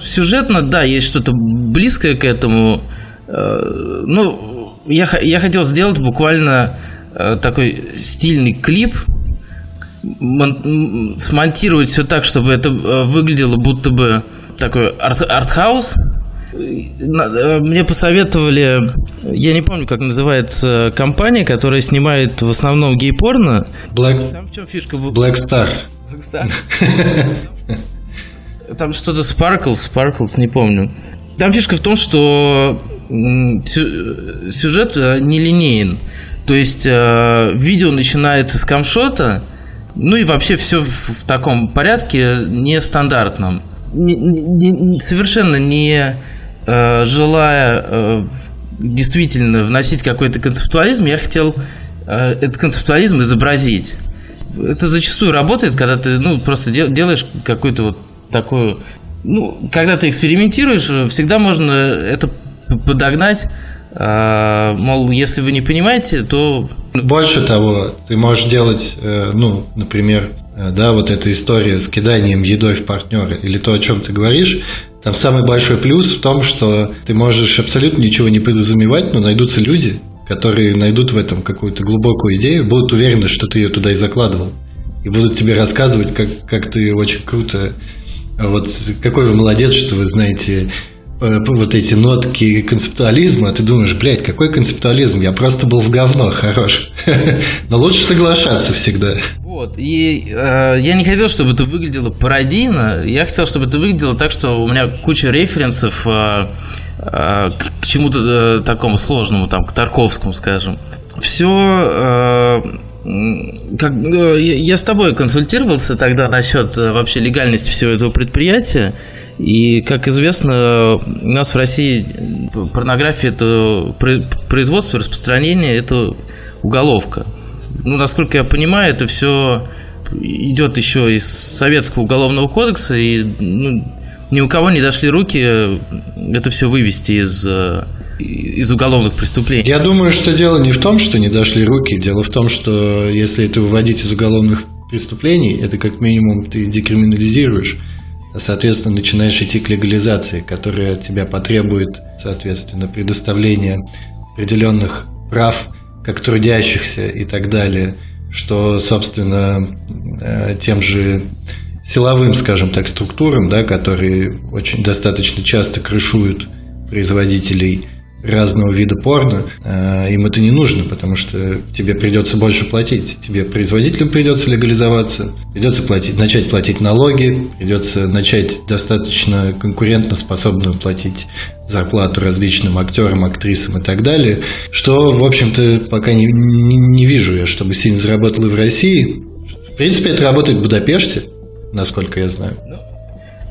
Сюжетно, да, есть что-то близкое к этому, Э, ну, я, я хотел сделать буквально э, такой стильный клип, смонтировать все так, чтобы это э, выглядело будто бы такой арт артхаус. Мне посоветовали, я не помню, как называется компания, которая снимает в основном гей-порно. Black, Там в чем фишка? Black Star. Black Star? Там что-то Sparkles, Sparkles, не помню. Там фишка в том, что сюжет э, нелинеен. То есть э, видео начинается с камшота, ну и вообще все в таком порядке нестандартном. Не, не, совершенно не э, желая действительно вносить какой-то концептуализм, я хотел этот концептуализм изобразить. Это зачастую работает, когда ты ну, просто делаешь какую-то вот такую... Ну, когда ты экспериментируешь, всегда можно это подогнать. А, мол, если вы не понимаете, то... Больше того, ты можешь делать, э, ну, например, э, да, вот эта история с киданием едой в партнера, или то, о чем ты говоришь, там самый большой плюс в том, что ты можешь абсолютно ничего не подразумевать, но найдутся люди, которые найдут в этом какую-то глубокую идею, будут уверены, что ты ее туда и закладывал. И будут тебе рассказывать, как, как ты очень круто вот какой вы молодец, что вы знаете Э, вот эти нотки концептуализма, ты думаешь, блядь, какой концептуализм? Я просто был в говно хорош. [laughs] Но лучше соглашаться всегда. Вот, и э, я не хотел, чтобы это выглядело пародийно, я хотел, чтобы это выглядело так, что у меня куча референсов э, э, к чему-то э, такому сложному, там, к Тарковскому, скажем. Все э, как, э, я с тобой консультировался тогда насчет вообще легальности всего этого предприятия. И, как известно, у нас в России порнография – это производство, распространение – это уголовка. Ну, насколько я понимаю, это все идет еще из Советского уголовного кодекса, и ну, ни у кого не дошли руки это все вывести из, из уголовных преступлений. Я думаю, что дело не в том, что не дошли руки. Дело в том, что если это выводить из уголовных преступлений, это как минимум ты декриминализируешь, соответственно начинаешь идти к легализации, которая от тебя потребует, соответственно, предоставления определенных прав как трудящихся и так далее, что, собственно, э, тем же силовым, скажем так, структурам, да, которые очень достаточно часто крышуют производителей разного вида порно, э, им это не нужно, потому что тебе придется больше платить. Тебе производителям придется легализоваться, придется платить, начать платить налоги, придется начать достаточно конкурентно способную платить зарплату различным актерам, актрисам и так далее, что, в общем-то, пока не, не, не вижу я, чтобы сильно заработало в России. В принципе, это работает в Будапеште, насколько я знаю.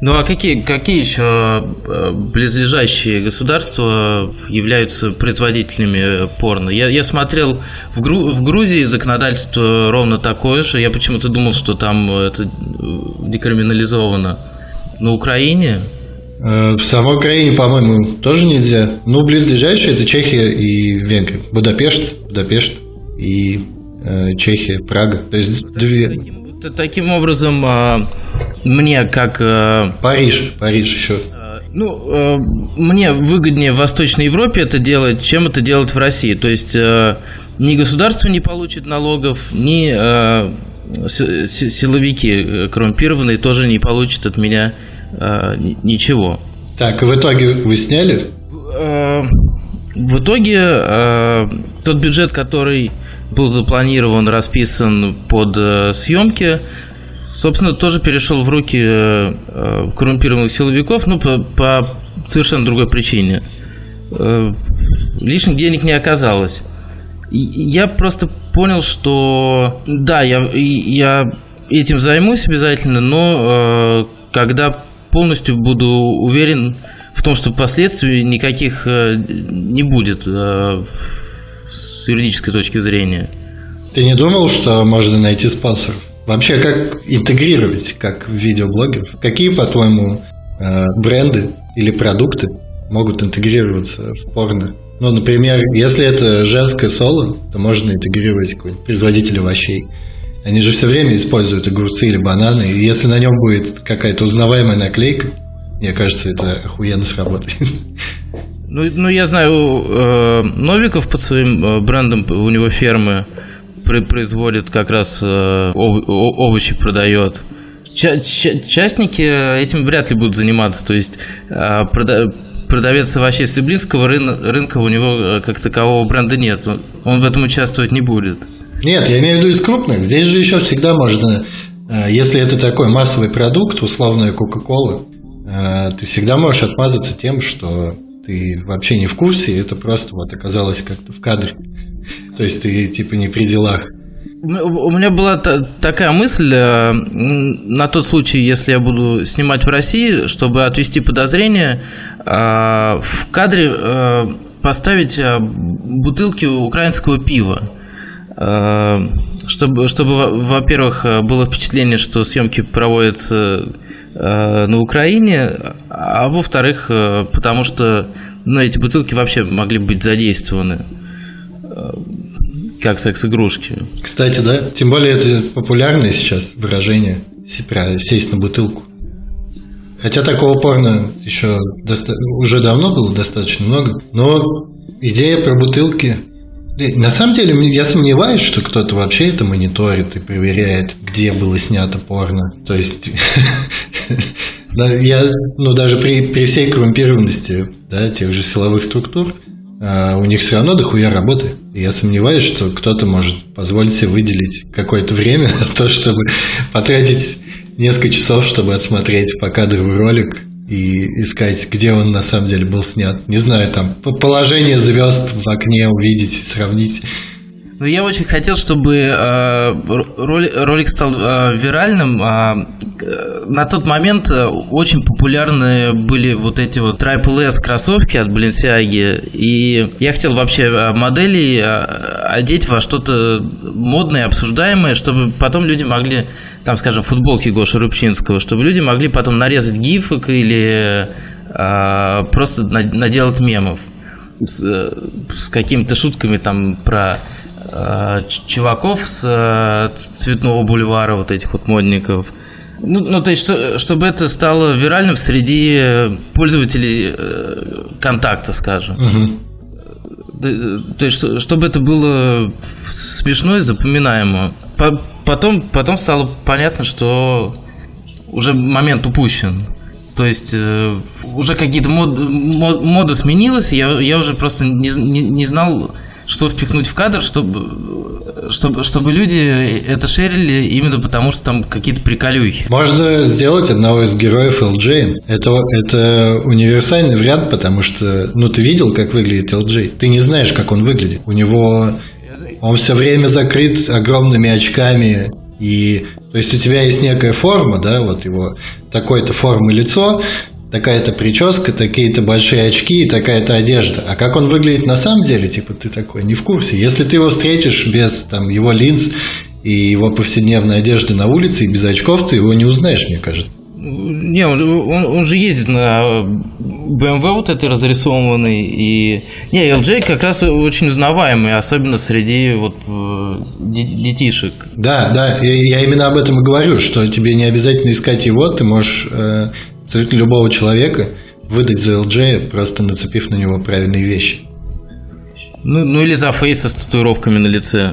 Ну а какие, какие еще э, близлежащие государства являются производителями порно? Я, я смотрел в, Гру, в Грузии законодательство ровно такое же. Я почему-то думал, что там это декриминализовано. На Украине? Э, в самой Украине, по-моему, тоже нельзя. Ну, близлежащие это Чехия и Венгрия. Будапешт, Будапешт и э, Чехия, Прага. То есть две. Таким образом, а, мне как... А, Париж, Париж еще. А, ну, мне выгоднее в Восточной Европе это делать, чем это делать в России. То есть ни государство не получит налогов, ни силовики коррумпированные тоже не получат от меня ничего. Так, в итоге вы сняли? В итоге тот бюджет, который был запланирован, расписан под э, съемки, собственно, тоже перешел в руки э, э, коррумпированных силовиков, ну, по, по совершенно другой причине. Лишних денег не оказалось. Я просто понял, что да, я, я этим займусь обязательно, но когда полностью буду уверен в том, что последствий никаких не будет с юридической точки зрения. Ты не думал, что можно найти спонсоров? Вообще, как интегрировать, как видеоблогеров? Какие, по-твоему, э, бренды или продукты могут интегрироваться в порно? Ну, например, если это женское соло, то можно интегрировать какой-нибудь производитель овощей. Они же все время используют огурцы или бананы, и если на нем будет какая-то узнаваемая наклейка, мне кажется, это охуенно сработает. [laughs] Ну, ну я знаю, э, Новиков под своим э, брендом, у него фермы производит как раз э, овощи продает. Частники этим вряд ли будут заниматься. То есть э, продавец овощей с Люблинского рынка у него э, как такового бренда нет. Он в этом участвовать не будет. Нет, я имею в виду из крупных. Здесь же еще всегда можно, если это такой массовый продукт, условная Кока-Кола, ты всегда можешь отмазаться тем, что ты вообще не в курсе, это просто вот оказалось как-то в кадре. То есть ты типа не при делах. У меня была такая мысль э, на тот случай, если я буду снимать в России, чтобы отвести подозрения, э, в кадре э, поставить бутылки украинского пива. Чтобы, чтобы во-первых, было впечатление, что съемки проводятся Э, на Украине, а во-вторых, э, потому что ну, эти бутылки вообще могли быть задействованы э, как секс-игрушки. Кстати, да, тем более это популярное сейчас выражение сесть на бутылку. Хотя такого порно еще доста- уже давно было достаточно много, но идея про бутылки на самом деле, я сомневаюсь, что кто-то вообще это мониторит и проверяет, где было снято порно. То есть, [laughs] я, ну, даже при, при всей коррумпированности да, тех же силовых структур, а, у них все равно дохуя работы. Я сомневаюсь, что кто-то может позволить себе выделить какое-то время [laughs] на то, чтобы потратить несколько часов, чтобы отсмотреть покадровый ролик и искать, где он на самом деле был снят. Не знаю, там положение звезд в окне увидеть, сравнить. Ну, я очень хотел, чтобы э, ролик стал э, виральным. Э, на тот момент э, очень популярны были вот эти вот Triple S кроссовки от Balenciaga. И я хотел вообще э, моделей э, одеть во что-то модное, обсуждаемое, чтобы потом люди могли, там, скажем, футболки Гоши Рубчинского, чтобы люди могли потом нарезать гифок или э, просто наделать мемов. с, с какими-то шутками там про чуваков с э, цветного бульвара, вот этих вот модников. Ну, ну, то есть, что, чтобы это стало виральным среди пользователей э, контакта, скажем. Угу. То есть, чтобы это было смешно и запоминаемо. Потом, потом стало понятно, что уже момент упущен. То есть э, уже какие-то мод, мод, мода сменилась, я, я уже просто не, не, не знал, что впихнуть в кадр, чтобы, чтобы, чтобы люди это шерили именно потому, что там какие-то приколюхи. Можно сделать одного из героев LJ. Это, это универсальный вариант, потому что, ну, ты видел, как выглядит LJ. Ты не знаешь, как он выглядит. У него... Он все время закрыт огромными очками, и то есть у тебя есть некая форма, да, вот его такой-то формы лицо, такая-то прическа, такие-то большие очки и такая-то одежда. А как он выглядит на самом деле, типа ты такой не в курсе. Если ты его встретишь без там его линз и его повседневной одежды на улице и без очков, ты его не узнаешь, мне кажется. Не, он, он, он же ездит на BMW вот этой разрисованный и... Не, LJ как раз очень узнаваемый, особенно среди вот э, детишек. Да, да, я именно об этом и говорю, что тебе не обязательно искать его, ты можешь э, абсолютно любого человека выдать за LJ, просто нацепив на него правильные вещи. Ну, ну или за фейса с татуировками на лице.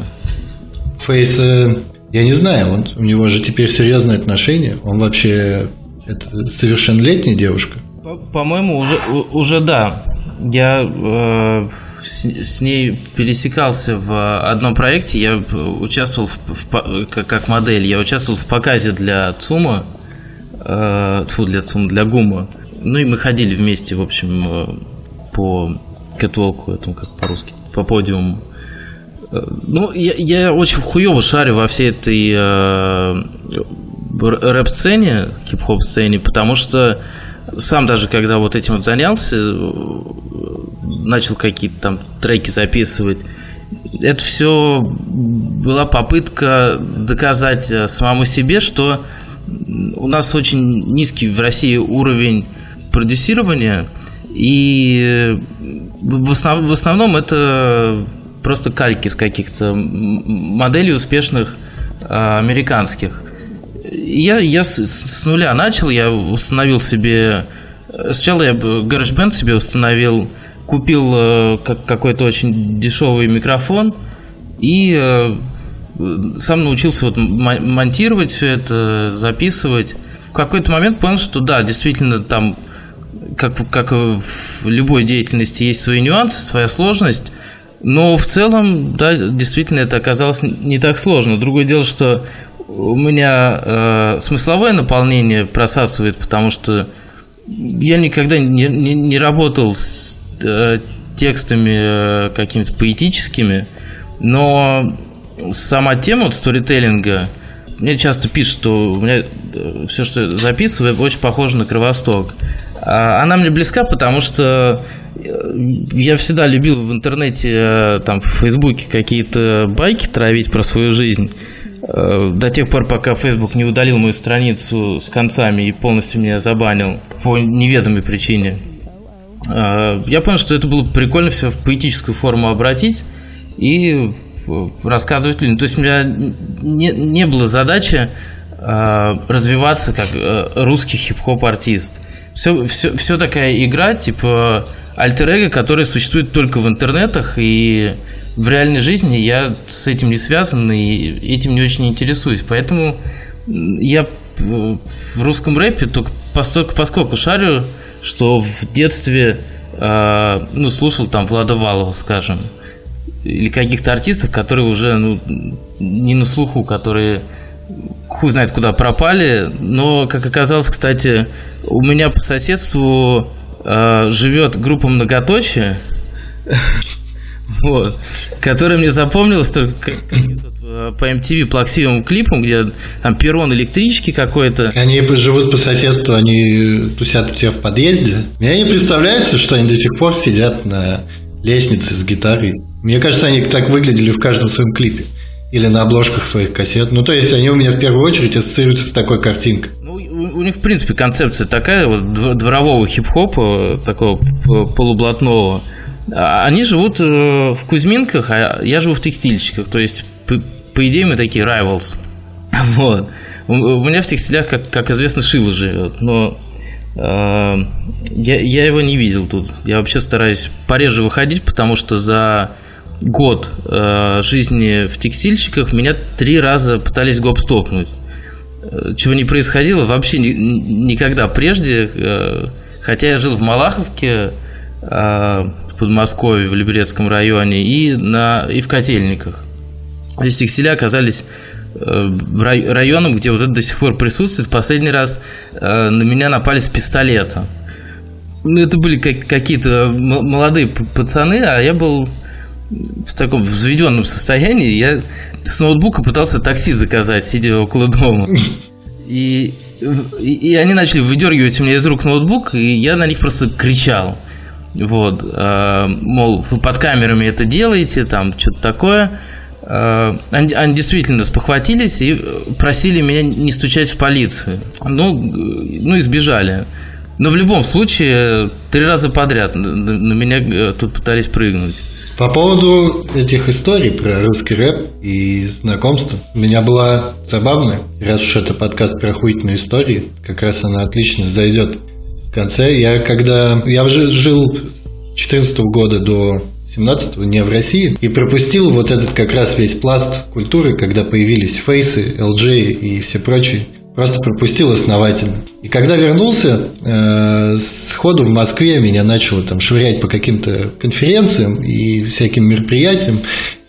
Фейс, я не знаю, он, у него же теперь серьезные отношения. Он вообще это совершеннолетняя девушка? По-моему, уже, уже да. Я э, с, с ней пересекался в одном проекте. Я участвовал в, в, как, как модель. Я участвовал в показе для ЦУМа. Э, фу, для ЦУМа, для ГУМа. Ну и мы ходили вместе, в общем, э, по кэтволку, этому как по-русски, по подиуму. Э, ну, я, я очень хуево шарю во всей этой э, рэп-сцене, хип-хоп сцене, потому что сам даже когда вот этим вот занялся, начал какие-то там треки записывать, это все была попытка доказать э, самому себе, что у нас очень низкий в России уровень продюсирования, и в, основ, в основном это просто кальки с каких-то моделей успешных а, американских. Я, я с, с нуля начал, я установил себе... Сначала я GarageBand себе установил, купил э, как, какой-то очень дешевый микрофон и э, сам научился вот монтировать все это, записывать. В какой-то момент понял, что да, действительно там, как, как в любой деятельности, есть свои нюансы, своя сложность. Но в целом, да, действительно это оказалось не так сложно. Другое дело, что у меня э, смысловое наполнение просасывает, потому что я никогда не, не, не работал с э, текстами э, какими-то поэтическими, но сама тема вот сторителлинга, мне часто пишут, что у меня э, все, что я записываю, очень похоже на Кровосток. А она мне близка, потому что э, я всегда любил в интернете, э, там, в Фейсбуке какие-то байки травить про свою жизнь. До тех пор, пока Facebook не удалил мою страницу с концами и полностью меня забанил по неведомой причине. Я понял, что это было прикольно все в поэтическую форму обратить и рассказывать людям. То есть у меня не, не было задачи э, развиваться как русский хип-хоп артист. Все, все, все такая игра, типа альтер которая существует только в интернетах и в реальной жизни я с этим не связан и этим не очень интересуюсь. Поэтому я в русском рэпе только постольку поскольку шарю, что в детстве э, ну, слушал там Влада Валова, скажем, или каких-то артистов, которые уже ну, не на слуху, которые хуй знает куда пропали. Но, как оказалось, кстати, у меня по соседству э, живет группа многоточие. Вот. Который мне запомнилось только э, по MTV плаксивым клипом, где там перрон электрички какой-то. Они живут по соседству, они тусят у тебя в подъезде. Мне не представляется, что они до сих пор сидят на лестнице с гитарой. Мне кажется, они так выглядели в каждом своем клипе. Или на обложках своих кассет. Ну, то есть, они у меня в первую очередь ассоциируются с такой картинкой. Ну, у, них, в принципе, концепция такая вот дворового хип-хопа, такого полублатного. А, они живут э, в Кузьминках, а я живу в текстильщиках. То есть, по, по идее, мы такие rivals. [laughs] Вот. У, у меня в текстилях, как, как известно, Шила живет. Но э, я, я его не видел тут. Я вообще стараюсь пореже выходить, потому что за год э, жизни в текстильщиках меня три раза пытались гоп-стопнуть. Э, чего не происходило вообще ни, никогда прежде. Э, хотя я жил в Малаховке, э, Подмосковье, в Либерецком районе и, на, и в Котельниках. Здесь текстиля оказались районом, где вот это до сих пор присутствует. В последний раз на меня напали с пистолета. Ну, это были какие-то молодые пацаны, а я был в таком взведенном состоянии. Я с ноутбука пытался такси заказать, сидя около дома. И, и, и они начали выдергивать мне из рук ноутбук, и я на них просто кричал. Вот, э, мол, вы под камерами это делаете, там что-то такое. Э, они, они действительно спохватились и просили меня не стучать в полицию. Ну, ну и сбежали. Но в любом случае, три раза подряд на, на меня э, тут пытались прыгнуть. По поводу этих историй про русский рэп и знакомства, у меня была забавная, раз уж это подкаст про охуительные истории, как раз она отлично зайдет в конце. Я когда... Я жил с 14 года до 17 не в России, и пропустил вот этот как раз весь пласт культуры, когда появились фейсы, LG и все прочие. Просто пропустил основательно. И когда вернулся, э, сходу в Москве меня начало там швырять по каким-то конференциям и всяким мероприятиям.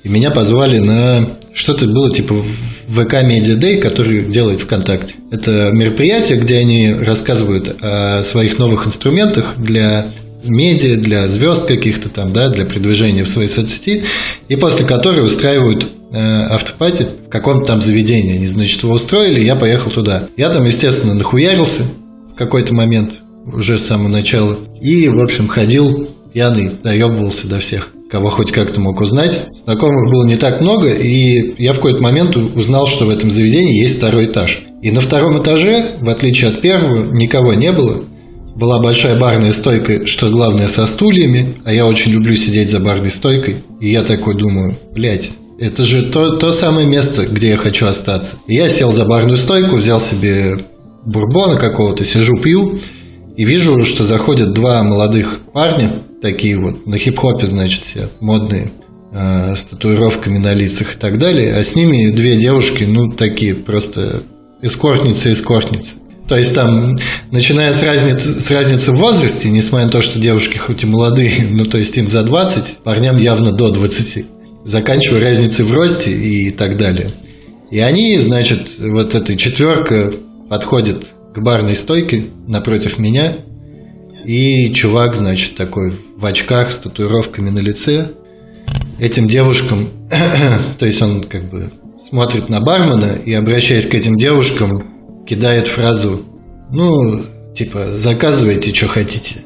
И меня позвали на что-то было типа ВК Media Day, который делает ВКонтакте. Это мероприятие, где они рассказывают о своих новых инструментах для медиа, для звезд каких-то там, да, для продвижения в своей соцсети, и после которой устраивают автопати в каком-то там заведении. Они, значит, его устроили, я поехал туда. Я там, естественно, нахуярился в какой-то момент, уже с самого начала. И, в общем, ходил пьяный, доебывался до всех кого хоть как-то мог узнать. Знакомых было не так много, и я в какой-то момент узнал, что в этом заведении есть второй этаж. И на втором этаже, в отличие от первого, никого не было. Была большая барная стойка, что главное, со стульями, а я очень люблю сидеть за барной стойкой. И я такой думаю, блядь, это же то, то самое место, где я хочу остаться. Я сел за барную стойку, взял себе бурбона какого-то, сижу, пью, и вижу, что заходят два молодых парня, такие вот, на хип-хопе, значит, все модные, э, с татуировками на лицах и так далее, а с ними две девушки, ну, такие просто эскортницы-эскортницы. То есть там, начиная с разницы, с разницы в возрасте, несмотря на то, что девушки хоть и молодые, [laughs] ну то есть им за 20, парням явно до 20, заканчивая разницей в росте и так далее. И они, значит, вот эта четверка подходит к барной стойке напротив меня, и чувак, значит, такой в очках с татуировками на лице. Этим девушкам, [coughs] то есть он как бы смотрит на бармена и, обращаясь к этим девушкам, кидает фразу, ну, типа, заказывайте, что хотите.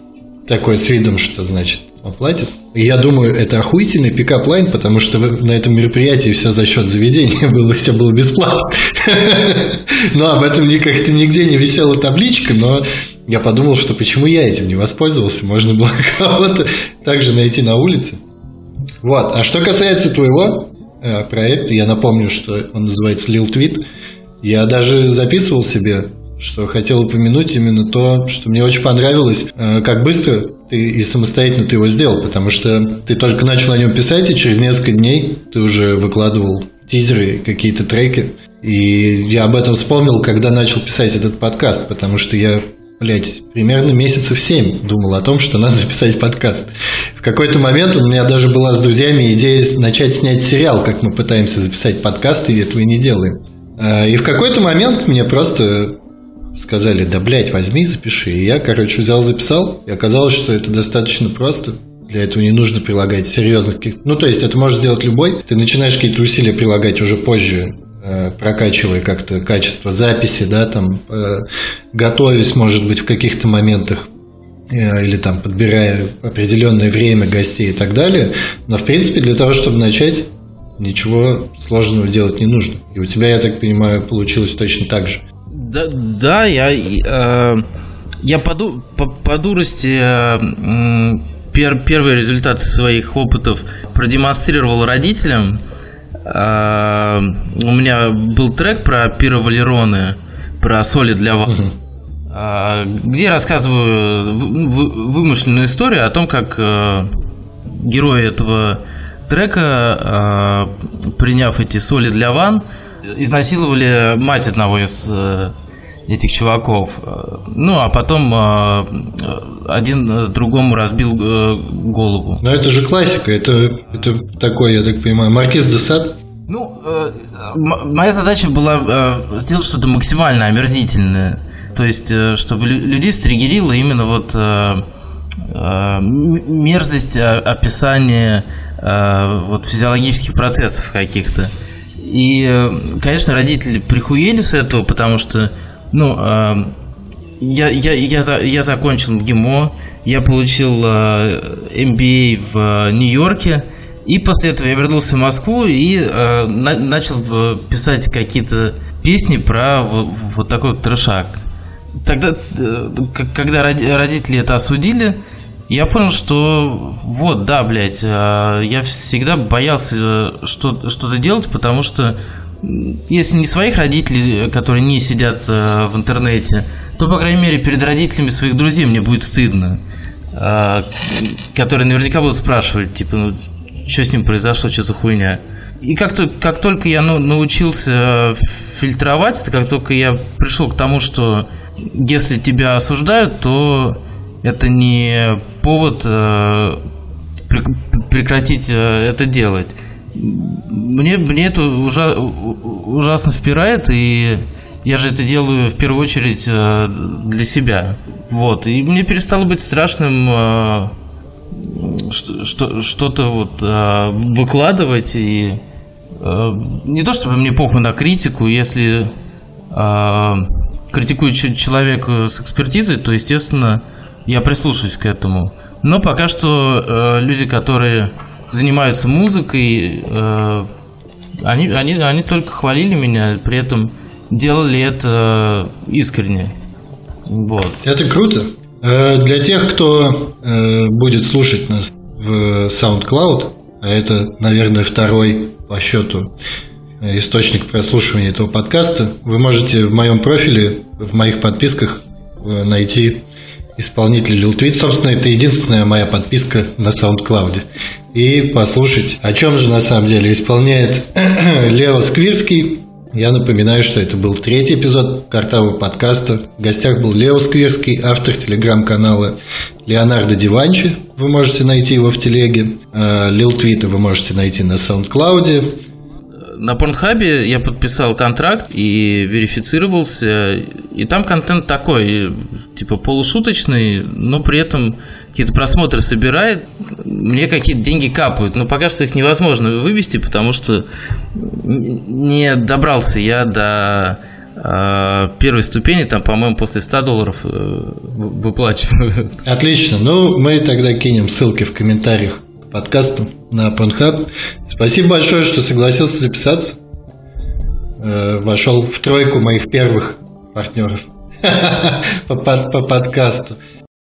Такой с видом, что значит, оплатит. Я думаю, это охуительный pickup line, потому что на этом мероприятии все за счет заведения [laughs] было, все было бесплатно. [laughs] Но об этом как-то нигде не висела табличка, но я подумал, что почему я этим не воспользовался, можно было [laughs] кого-то также найти на улице. Вот. А что касается твоего э, проекта, я напомню, что он называется Lil Tweet. Я даже записывал себе, что хотел упомянуть именно то, что мне очень понравилось, э, как быстро и самостоятельно ты его сделал, потому что ты только начал о нем писать, и через несколько дней ты уже выкладывал тизеры, какие-то треки. И я об этом вспомнил, когда начал писать этот подкаст, потому что я блядь, примерно месяцев семь думал о том, что надо записать подкаст. В какой-то момент у меня даже была с друзьями идея начать снять сериал, как мы пытаемся записать подкаст, и этого не делаем. А, и в какой-то момент мне просто сказали, да, блядь, возьми, запиши. И я, короче, взял, записал, и оказалось, что это достаточно просто. Для этого не нужно прилагать серьезных каких Ну, то есть, это может сделать любой. Ты начинаешь какие-то усилия прилагать уже позже, э, прокачивая как-то качество записи, да, там, э, готовясь, может быть, в каких-то моментах э, или там подбирая определенное время гостей и так далее. Но, в принципе, для того, чтобы начать, ничего сложного делать не нужно. И у тебя, я так понимаю, получилось точно так же. Да, да я, э, я по, по, по дурости э, пер, первые результаты своих опытов продемонстрировал родителям. А, у меня был трек про пировалероны, про соли для вас. А, где рассказываю вымышленную историю о том, как э, герои этого трека, а, приняв эти соли для ван, изнасиловали мать одного из э, этих чуваков. Ну, а потом э, один другому разбил голову. Но это же классика, это, это такой, я так понимаю, Маркиз де Сад. Ну, моя задача была сделать что-то максимально омерзительное. То есть, э, чтобы людей стригерило именно вот э, э, мерзость описания вот физиологических процессов каких-то. И, конечно, родители прихуели с этого, потому что, ну, я, я, я, я закончил ГИМО, я получил MBA в Нью-Йорке, и после этого я вернулся в Москву и на, начал писать какие-то песни про вот, вот такой вот трешак. Тогда, э, когда родители это осудили, я понял, что вот, да, блядь, э, я всегда боялся э, что, что-то делать, потому что если не своих родителей, которые не сидят в интернете, то, по крайней мере, перед родителями своих друзей мне будет стыдно. Которые наверняка будут спрашивать, типа, ну, что с ним произошло, что за хуйня. И как, -то, как только я ну, научился фильтровать, это как только я пришел к тому, что если тебя осуждают, то это не повод э, прекратить э, это делать. Мне, мне это ужа, ужасно впирает, и я же это делаю в первую очередь э, для себя. Вот. И мне перестало быть страшным э, что, что-то вот выкладывать и не то чтобы мне похуй на критику, если критикует человек с экспертизой, то, естественно, я прислушаюсь к этому. Но пока что э, люди, которые занимаются музыкой, э, они, они, они только хвалили меня, при этом делали это искренне. Вот. Это круто. Э, для тех, кто э, будет слушать нас в SoundCloud, а это, наверное, второй по счету источник прослушивания этого подкаста, вы можете в моем профиле, в моих подписках э, найти исполнителя Lil Tweet. Собственно, это единственная моя подписка на SoundCloud. И послушать, о чем же на самом деле исполняет [clears throat] Лео Сквирский. Я напоминаю, что это был третий эпизод картавого подкаста. В гостях был Лео Сквирский, автор телеграм-канала Леонардо Диванчи. Вы можете найти его в телеге. Лил Твита вы можете найти на SoundCloud на Порнхабе я подписал контракт и верифицировался, и там контент такой, типа полушуточный, но при этом какие-то просмотры собирает, мне какие-то деньги капают, но пока что их невозможно вывести, потому что не добрался я до э, первой ступени, там, по-моему, после 100 долларов э, выплачивают. Отлично, ну мы тогда кинем ссылки в комментариях подкасту на Pornhub. Спасибо большое, что согласился записаться. Э, вошел в тройку моих первых партнеров [laughs] по, по подкасту.